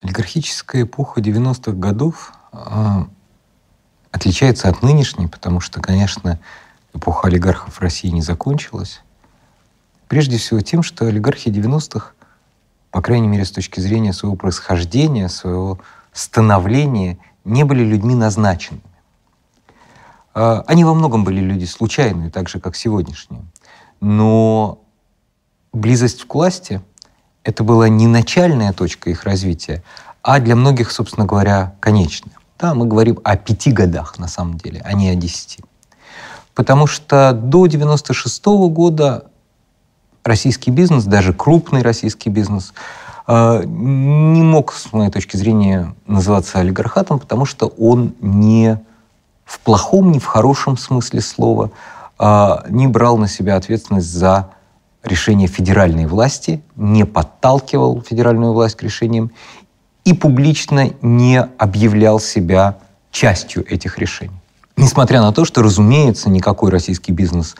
Олигархическая эпоха 90-х годов э, отличается от нынешней, потому что, конечно, эпоха олигархов в России не закончилась. Прежде всего тем, что олигархи 90-х, по крайней мере, с точки зрения своего происхождения, своего становления, не были людьми назначенными. Э, они во многом были люди случайные, так же, как сегодняшние. Но близость к власти — это была не начальная точка их развития, а для многих, собственно говоря, конечная. Да, мы говорим о пяти годах, на самом деле, а не о десяти. Потому что до 96 -го года российский бизнес, даже крупный российский бизнес, э, не мог, с моей точки зрения, называться олигархатом, потому что он не в плохом, не в хорошем смысле слова э, не брал на себя ответственность за решения федеральной власти, не подталкивал федеральную власть к решениям и публично не объявлял себя частью этих решений. Несмотря на то, что, разумеется, никакой российский бизнес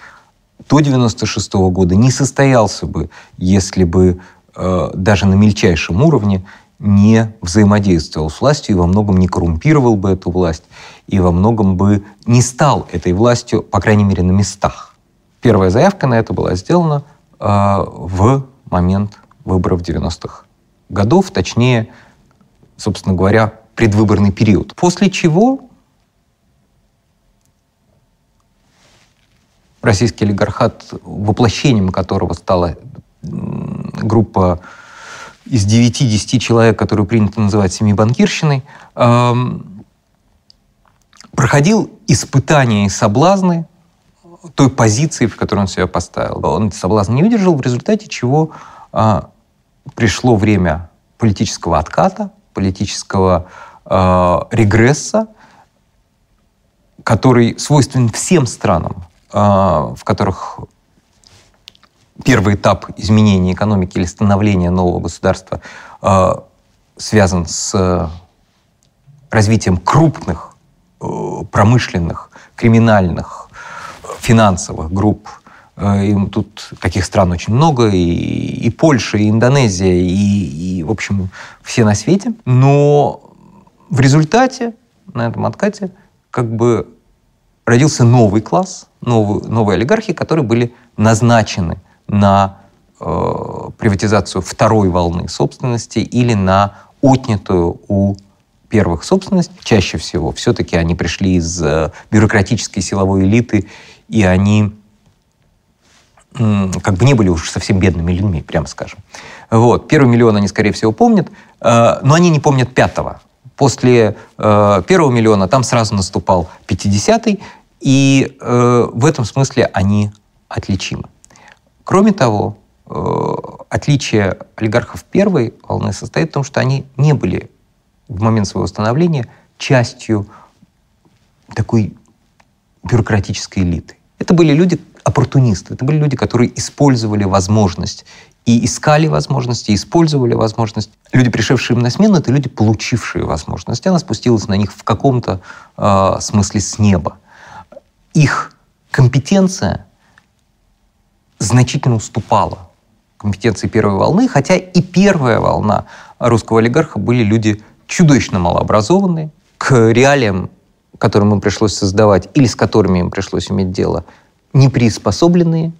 до 1996 -го года не состоялся бы, если бы э, даже на мельчайшем уровне не взаимодействовал с властью и во многом не коррумпировал бы эту власть, и во многом бы не стал этой властью, по крайней мере, на местах. Первая заявка на это была сделана э, в момент выборов 90-х годов, точнее, собственно говоря, предвыборный период. После чего российский олигархат, воплощением которого стала группа из 9-10 человек, которую принято называть семибанкирщиной, эм, проходил испытания и соблазны той позиции, в которой он себя поставил. Он эти соблазны не выдержал, в результате чего э, пришло время политического отката, политического э, регресса, который свойственен всем странам, в которых первый этап изменения экономики или становления нового государства э, связан с развитием крупных э, промышленных, криминальных, финансовых групп Э, и тут таких стран очень много, и, и Польша, и Индонезия, и, и, в общем, все на свете. Но в результате на этом откате как бы родился новый класс, новый, новые олигархи, которые были назначены на э, приватизацию второй волны собственности или на отнятую у первых собственность. Чаще всего все-таки они пришли из э, бюрократической силовой элиты, и они как бы не были уж совсем бедными людьми, прямо скажем. Вот. Первый миллион они, скорее всего, помнят, э, но они не помнят пятого. После э, первого миллиона там сразу наступал 50-й, и э, в этом смысле они отличимы. Кроме того, отличие олигархов первой волны состоит в том, что они не были в момент своего становления частью такой бюрократической элиты. Это были люди, оппортунисты. Это были люди, которые использовали возможность и искали возможности, использовали возможность. Люди, пришедшие им на смену, это люди, получившие возможность. Она спустилась на них в каком-то э, смысле с неба. Их компетенция значительно уступала компетенции первой волны, хотя и первая волна русского олигарха были люди чудовищно малообразованные, к реалиям, которым им пришлось создавать или с которыми им пришлось иметь дело, не приспособленные.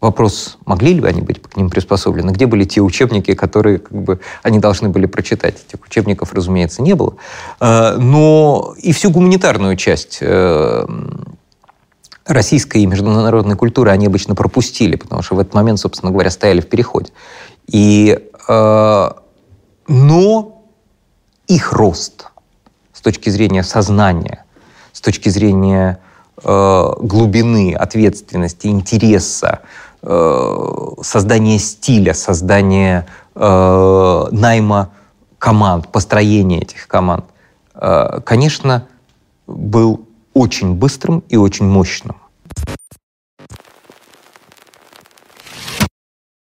Вопрос, могли ли они быть к ним приспособлены? Где были те учебники, которые как бы, они должны были прочитать? Этих учебников, разумеется, не было. А, но и всю гуманитарную часть э, российской и международной культуры они обычно пропустили, потому что в этот момент, собственно говоря, стояли в переходе. И, э, но их рост с точки зрения сознания, с точки зрения Э, глубины, ответственности, интереса, э, создания стиля, создания э, найма команд, построения этих команд, конечно, был очень быстрым и очень мощным.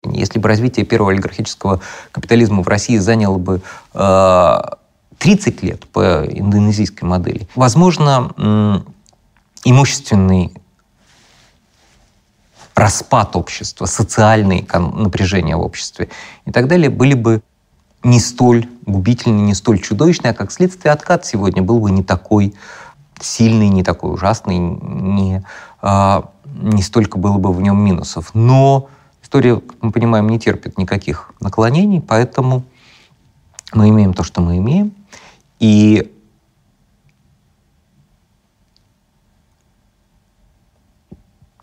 если бы развитие первого олигархического капитализма в России заняло бы э, 30 лет по индонезийской модели, возможно, имущественный распад общества, социальные напряжения в обществе и так далее были бы не столь губительны, не столь чудовищны, а как следствие откат сегодня был бы не такой сильный, не такой ужасный, не, а, не столько было бы в нем минусов. Но история, как мы понимаем, не терпит никаких наклонений, поэтому мы имеем то, что мы имеем. И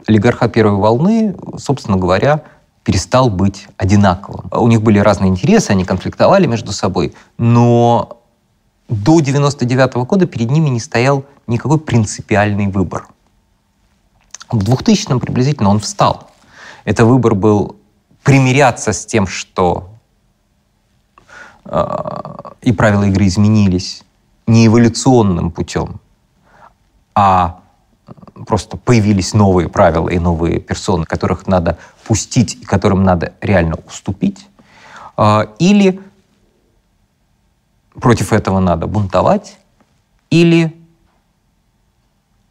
олигархат первой волны, собственно говоря, перестал быть одинаковым. У них были разные интересы, они конфликтовали между собой, но до 99 -го года перед ними не стоял никакой принципиальный выбор. В 2000-м приблизительно он встал. Это выбор был примиряться с тем, что э, и правила игры изменились не эволюционным путем, а просто появились новые правила и новые персоны, которых надо пустить и которым надо реально уступить, а, или против этого надо бунтовать, или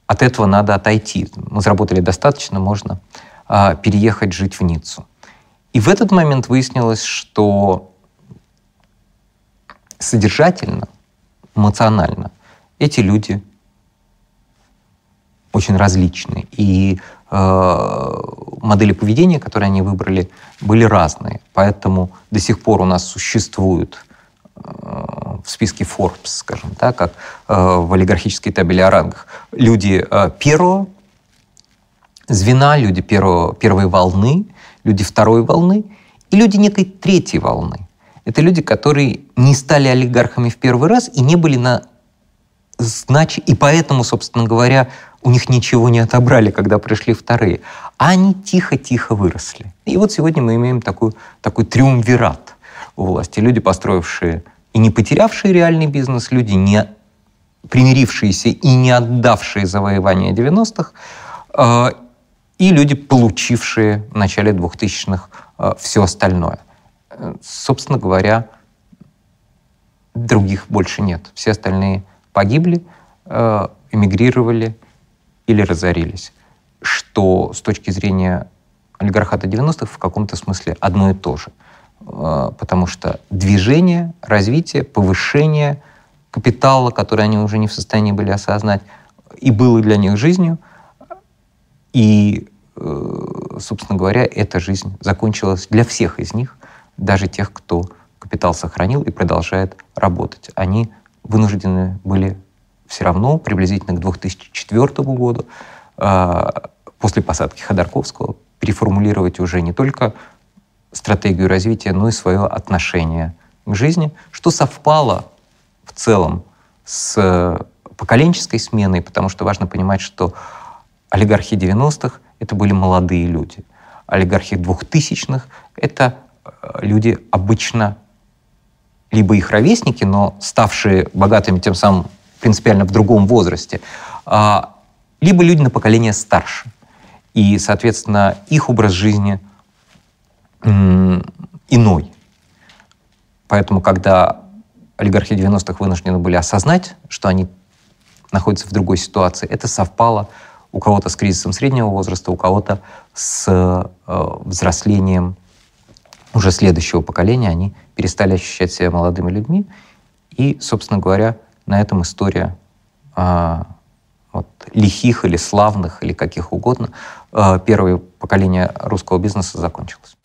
от этого надо отойти. Мы заработали достаточно, можно а, переехать жить в Ниццу. И в этот момент выяснилось, что содержательно, эмоционально эти люди очень различны. И э, модели поведения, которые они выбрали, были разные. Поэтому до сих пор у нас существуют э, в списке Forbes, скажем так, как э, в олигархической табели о рангах, люди э, первого звена, люди первого, первой волны, люди второй волны и люди некой третьей волны. Это люди, которые не стали олигархами в первый раз и не были на значит, и поэтому, собственно говоря, у них ничего не отобрали, когда пришли вторые. А они тихо-тихо выросли. И вот сегодня мы имеем такой, такой триумвират у власти. Люди, построившие и не потерявшие реальный бизнес, люди, не примирившиеся и не отдавшие завоевания 90-х, э, и люди, получившие в начале 2000-х э, все остальное. Э, собственно говоря, других больше нет. Все остальные погибли, эмигрировали или разорились. Что с точки зрения олигархата 90-х в каком-то смысле одно и то же. Э, потому что движение, развитие, повышение капитала, который они уже не в состоянии были осознать, и было для них жизнью. И, э, собственно говоря, эта жизнь закончилась для всех из них, даже тех, кто капитал сохранил и продолжает работать. Они вынуждены были все равно приблизительно к 2004 году а, после посадки Ходорковского переформулировать уже не только стратегию развития, но и свое отношение к жизни, что совпало в целом с поколенческой сменой, потому что важно понимать, что олигархи 90-х — это были молодые люди. Олигархи 2000-х — это э, люди обычно либо их ровесники, но ставшие богатыми тем самым принципиально в другом возрасте, а, либо люди на поколение старше. И, соответственно, их образ жизни иной. Поэтому, когда олигархи 90-х вынуждены были осознать, что они находятся в другой ситуации, это совпало у кого-то с кризисом среднего возраста, у кого-то с э, взрослением уже следующего поколения, они перестали ощущать себя молодыми людьми. И, собственно говоря, на этом история а, вот, лихих или славных, или каких угодно, а, первое поколение русского бизнеса закончилось.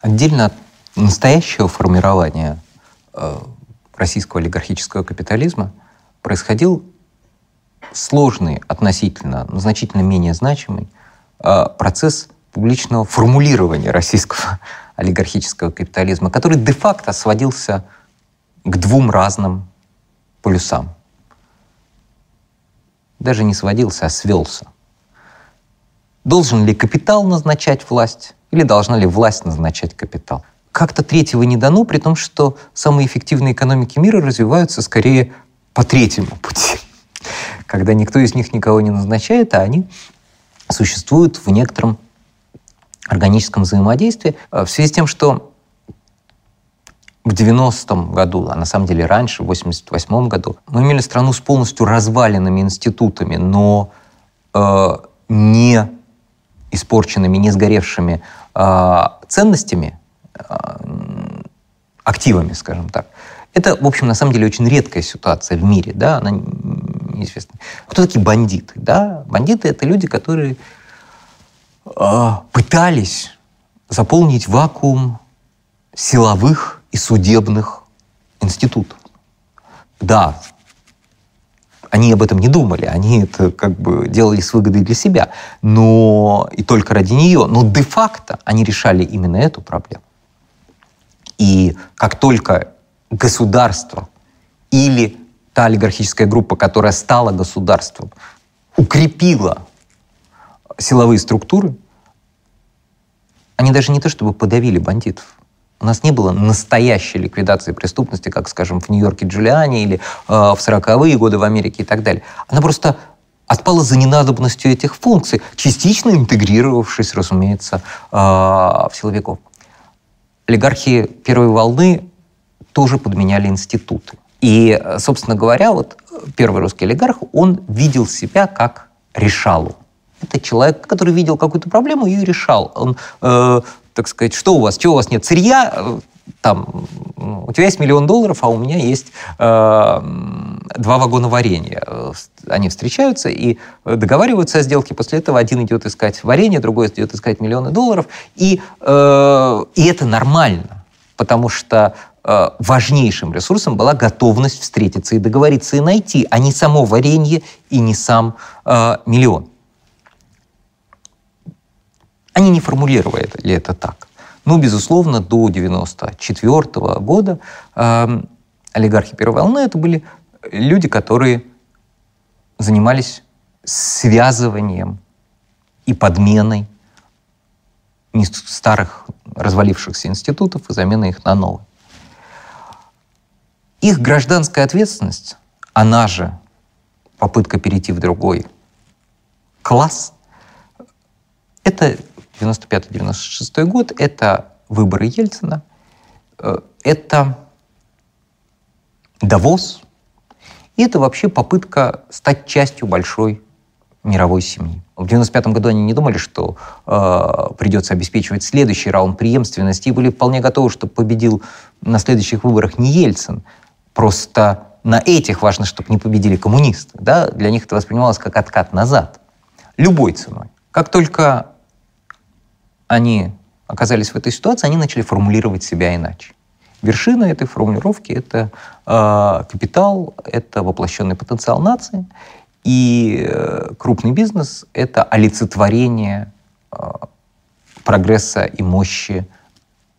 Отдельно от настоящего формирования э, российского олигархического капитализма происходил сложный относительно, но значительно менее значимый э, процесс публичного формулирования российского олигархического капитализма, который де-факто сводился к двум разным полюсам. Даже не сводился, а свелся. Должен ли капитал назначать власть или должна ли власть назначать капитал? Как-то третьего не дано, при том, что самые эффективные экономики мира развиваются скорее по третьему пути когда никто из них никого не назначает, а они существуют в некотором органическом взаимодействии в связи с тем, что в 90-м году, а на самом деле раньше, в 88-м году, мы имели страну с полностью разваленными институтами, но э, не испорченными, не сгоревшими э, ценностями, э, активами, скажем так. Это, в общем, на самом деле очень редкая ситуация в мире, да, она неизвестна. Кто такие бандиты? Да? Бандиты — это люди, которые э, пытались заполнить вакуум силовых и судебных институтов. Да, они об этом не думали, они это как бы делали с выгодой для себя, но и только ради нее. Но де-факто они решали именно эту проблему. И как только государство или та олигархическая группа, которая стала государством, укрепила силовые структуры, они даже не то чтобы подавили бандитов, у нас не было настоящей ликвидации преступности, как, скажем, в Нью-Йорке Джулиани или э, в 40-е годы в Америке и так далее. Она просто отпала за ненадобностью этих функций, частично интегрировавшись, разумеется, э, в силовиков. Олигархи первой волны тоже подменяли институты. И, собственно говоря, вот первый русский олигарх, он видел себя как решалу. Это человек, который видел какую-то проблему и решал. Он э, так сказать, что у вас, чего у вас нет, сырья, э, там, у тебя есть миллион долларов, а у меня есть э, два вагона варенья. Они встречаются и договариваются о сделке. После этого один идет искать варенье, другой идет искать миллионы долларов. И, э, и это нормально, потому что э, важнейшим ресурсом была готовность встретиться и договориться и найти, а не само варенье и не сам э, миллион. Они не формулировали это так. Но, безусловно, до 1994 года э, олигархи первой волны это были люди, которые занимались связыванием и подменой старых развалившихся институтов и заменой их на новые. Их гражданская ответственность, она же попытка перейти в другой класс, это 95-96 год — это выборы Ельцина, э, это Давос, и это вообще попытка стать частью большой мировой семьи. В 95 году они не думали, что э, придется обеспечивать следующий раунд преемственности, и были вполне готовы, что победил на следующих выборах не Ельцин. Просто на этих важно, чтобы не победили коммунисты. Да? Для них это воспринималось как откат назад. Любой ценой. Как только они оказались в этой ситуации, они начали формулировать себя иначе. Вершина этой формулировки — это э, капитал, это воплощенный потенциал нации, и э, крупный бизнес — это олицетворение э, прогресса и мощи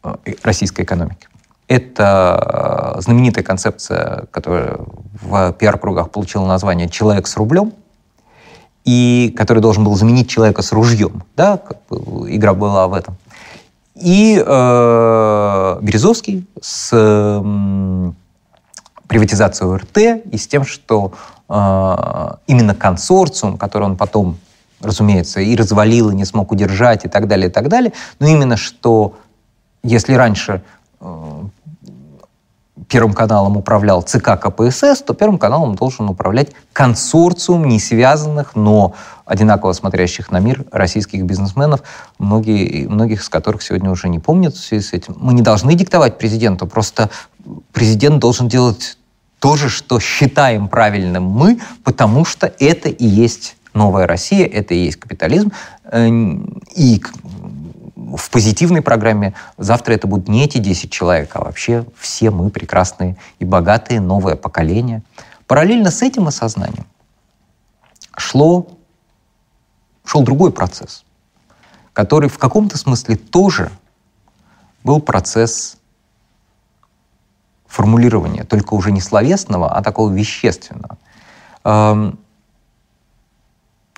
э, российской экономики. Это э, знаменитая концепция, которая в пиар-кругах получила название «человек с рублем», и который должен был заменить человека с ружьем. Да, как бы игра была в этом. И э, Березовский с э, приватизацией ОРТ и с тем, что э, именно консорциум, который он потом, разумеется, и развалил, и не смог удержать, и так далее, и так далее, но именно что, если раньше э, Первым каналом управлял ЦК КПСС, то Первым каналом должен управлять консорциум не связанных, но одинаково смотрящих на мир российских бизнесменов, многие, многих из которых сегодня уже не помнят в связи с этим. Мы не должны диктовать президенту, просто президент должен делать то же, что считаем правильным мы, потому что это и есть новая Россия, это и есть капитализм. Э, и в позитивной программе завтра это будут не эти 10 человек, а вообще все мы прекрасные и богатые, новое поколение. Параллельно с этим осознанием шло, шел другой процесс, который в каком-то смысле тоже был процесс формулирования, только уже не словесного, а такого вещественного. Эм,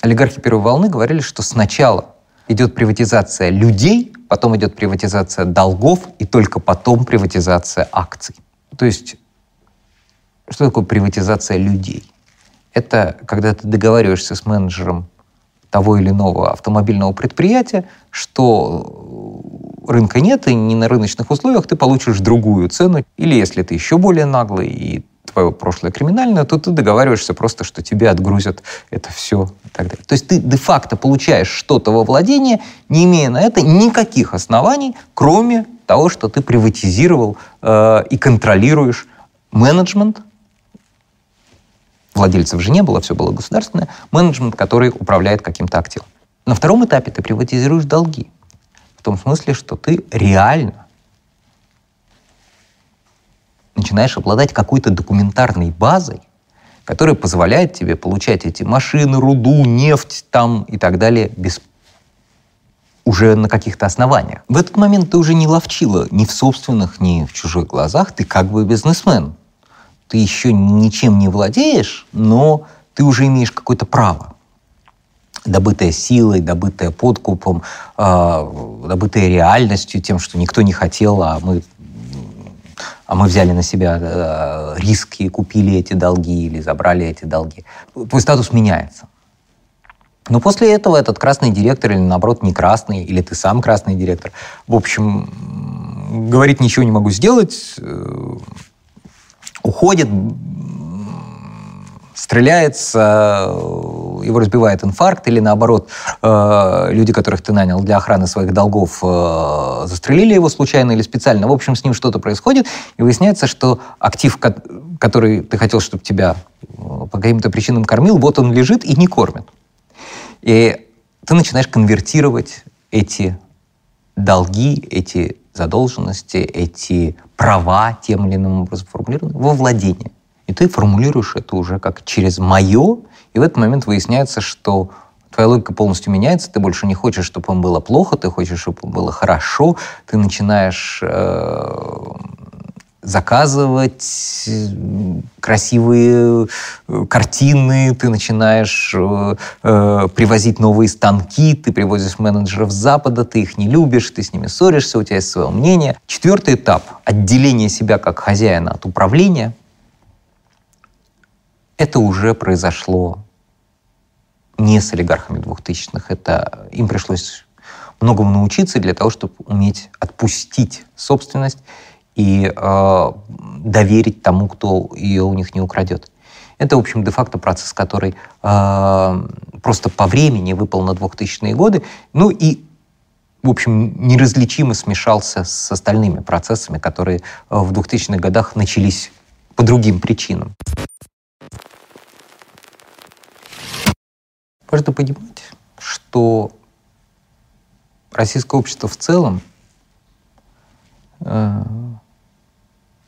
олигархи первой волны говорили, что сначала идет приватизация людей, потом идет приватизация долгов, и только потом приватизация акций. То есть, что такое приватизация людей? Это когда ты договариваешься с менеджером того или иного автомобильного предприятия, что рынка нет, и не на рыночных условиях ты получишь другую цену. Или если ты еще более наглый и твое прошлое криминальное, то ты договариваешься просто, что тебе отгрузят это все и так далее. То есть ты де-факто получаешь что-то во владение, не имея на это никаких оснований, кроме того, что ты приватизировал э, и контролируешь менеджмент, владельцев же не было, все было государственное, менеджмент, который управляет каким-то активом. На втором этапе ты приватизируешь долги. В том смысле, что ты реально начинаешь обладать какой-то документарной базой, которая позволяет тебе получать эти машины, руду, нефть там и так далее без уже на каких-то основаниях. В этот момент ты уже не ловчила ни в собственных, ни в чужих глазах, ты как бы бизнесмен. Ты еще ничем не владеешь, но ты уже имеешь какое-то право добытое силой, добытое подкупом, э, добытое реальностью, тем, что никто не хотел, а мы а мы взяли на себя э, риски, купили эти долги или забрали эти долги. Твой статус меняется. Но после этого этот красный директор или наоборот не красный, или ты сам красный директор, в общем, говорит, ничего не могу сделать, э, уходит, стреляется, его разбивает инфаркт, или наоборот, э, люди, которых ты нанял для охраны своих долгов, э, застрелили его случайно или специально. В общем, с ним что-то происходит, и выясняется, что актив, который ты хотел, чтобы тебя э, по каким-то причинам кормил, вот он лежит и не кормит. И ты начинаешь конвертировать эти долги, эти задолженности, эти права тем или иным образом формулированы во владение. И ты формулируешь это уже как через мое, и в этот момент выясняется, что твоя логика полностью меняется, ты больше не хочешь, чтобы им было плохо, ты хочешь, чтобы им было хорошо, ты начинаешь э, заказывать красивые э, картины, ты начинаешь э, э, привозить новые станки, ты привозишь менеджеров Запада, ты их не любишь, ты с ними ссоришься, у тебя есть свое мнение. Четвертый этап — отделение себя как хозяина от управления — это уже произошло не с олигархами двухтысячных. Это им пришлось многому научиться для того, чтобы уметь отпустить собственность и э, доверить тому, кто ее у них не украдет. Это, в общем, де-факто процесс, который э, просто по времени выпал на 2000-е годы, ну и, в общем, неразличимо смешался с остальными процессами, которые в 2000-х годах начались по другим причинам. Важно понимать, что российское общество в целом, э,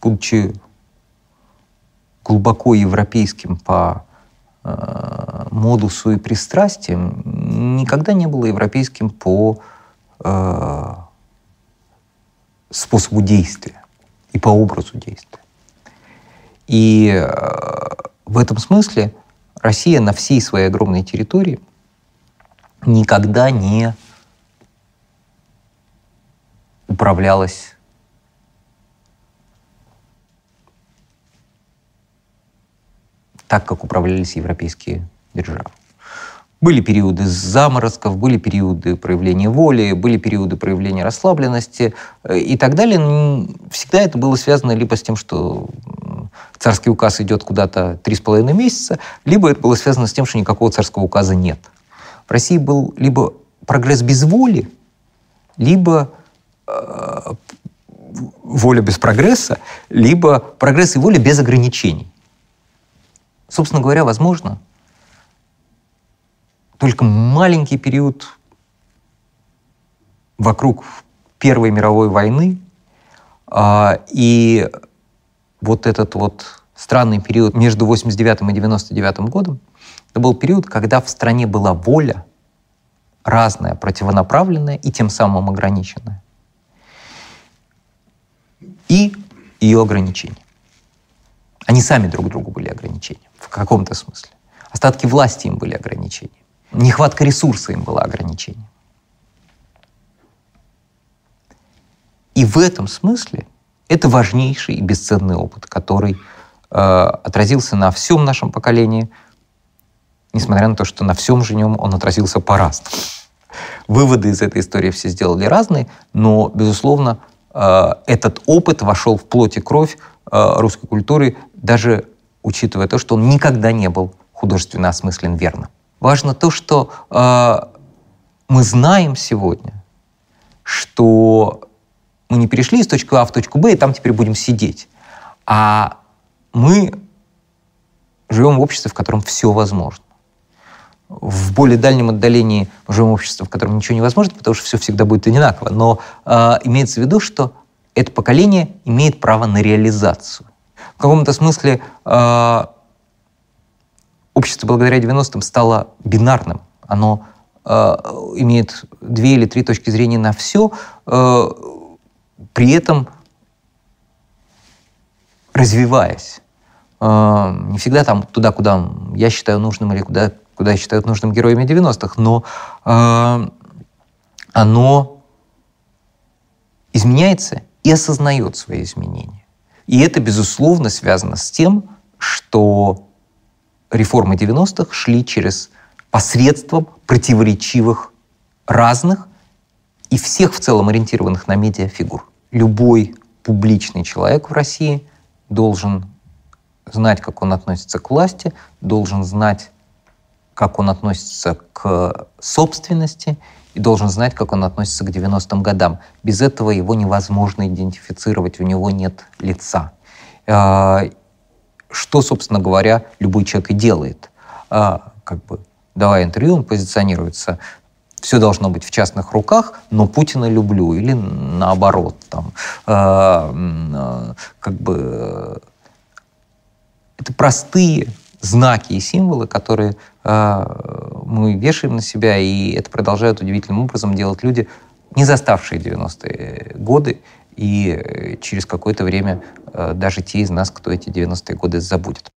будучи глубоко европейским по э, модусу и пристрастиям, никогда не было европейским по э, способу действия и по образу действия. И в этом смысле Россия на всей своей огромной территории никогда не управлялась так, как управлялись европейские державы. Были периоды заморозков, были периоды проявления воли, были периоды проявления расслабленности э, и так далее. Всегда это было связано либо с тем, что царский указ идет куда-то три с половиной месяца, либо это было связано с тем, что никакого царского указа нет. В России был либо прогресс без воли, либо э, воля без прогресса, либо прогресс и воля без ограничений. Собственно говоря, возможно, только маленький период вокруг Первой мировой войны э, и вот этот вот странный период между 89 и 99 годом, это был период, когда в стране была воля разная, противонаправленная и тем самым ограниченная. И ее ограничения. Они сами друг другу были ограничения в каком-то смысле. Остатки власти им были ограничения. Нехватка ресурса им была ограничением. И в этом смысле это важнейший и бесценный опыт, который э, отразился на всем нашем поколении, несмотря на то, что на всем же нем он отразился по-разному. Выводы из этой истории все сделали разные, но, безусловно, э, этот опыт вошел в плоть и кровь э, русской культуры, даже учитывая то, что он никогда не был художественно осмыслен верно. Важно то, что э, мы знаем сегодня, что мы не перешли из точки А в точку Б, и там теперь будем сидеть. А мы живем в обществе, в котором все возможно. В более дальнем отдалении мы живем в обществе, в котором ничего невозможно, потому что все всегда будет одинаково. Но э, имеется в виду, что это поколение имеет право на реализацию. В каком-то смысле э, общество благодаря 90-м стало бинарным. Оно э, имеет две или три точки зрения на все, э, при этом развиваясь. Э, не всегда там туда, куда я считаю нужным или куда, куда считают нужным героями 90-х, но э, оно изменяется и осознает свои изменения. И это, безусловно, связано с тем, что реформы 90-х шли через посредством противоречивых, разных и всех в целом ориентированных на медиа фигур. Любой публичный человек в России должен знать, как он относится к власти, должен знать, как он относится к собственности и должен знать, как он относится к 90-м годам. Без этого его невозможно идентифицировать, у него нет лица. А, что, собственно говоря, любой человек и делает. А, как бы, давая интервью, он позиционируется все должно быть в частных руках, но Путина люблю, или наоборот, там, э, как бы это простые знаки и символы, которые э, мы вешаем на себя, и это продолжают удивительным образом делать люди, не заставшие 90-е годы, и через какое-то время э, даже те из нас, кто эти 90-е годы забудет.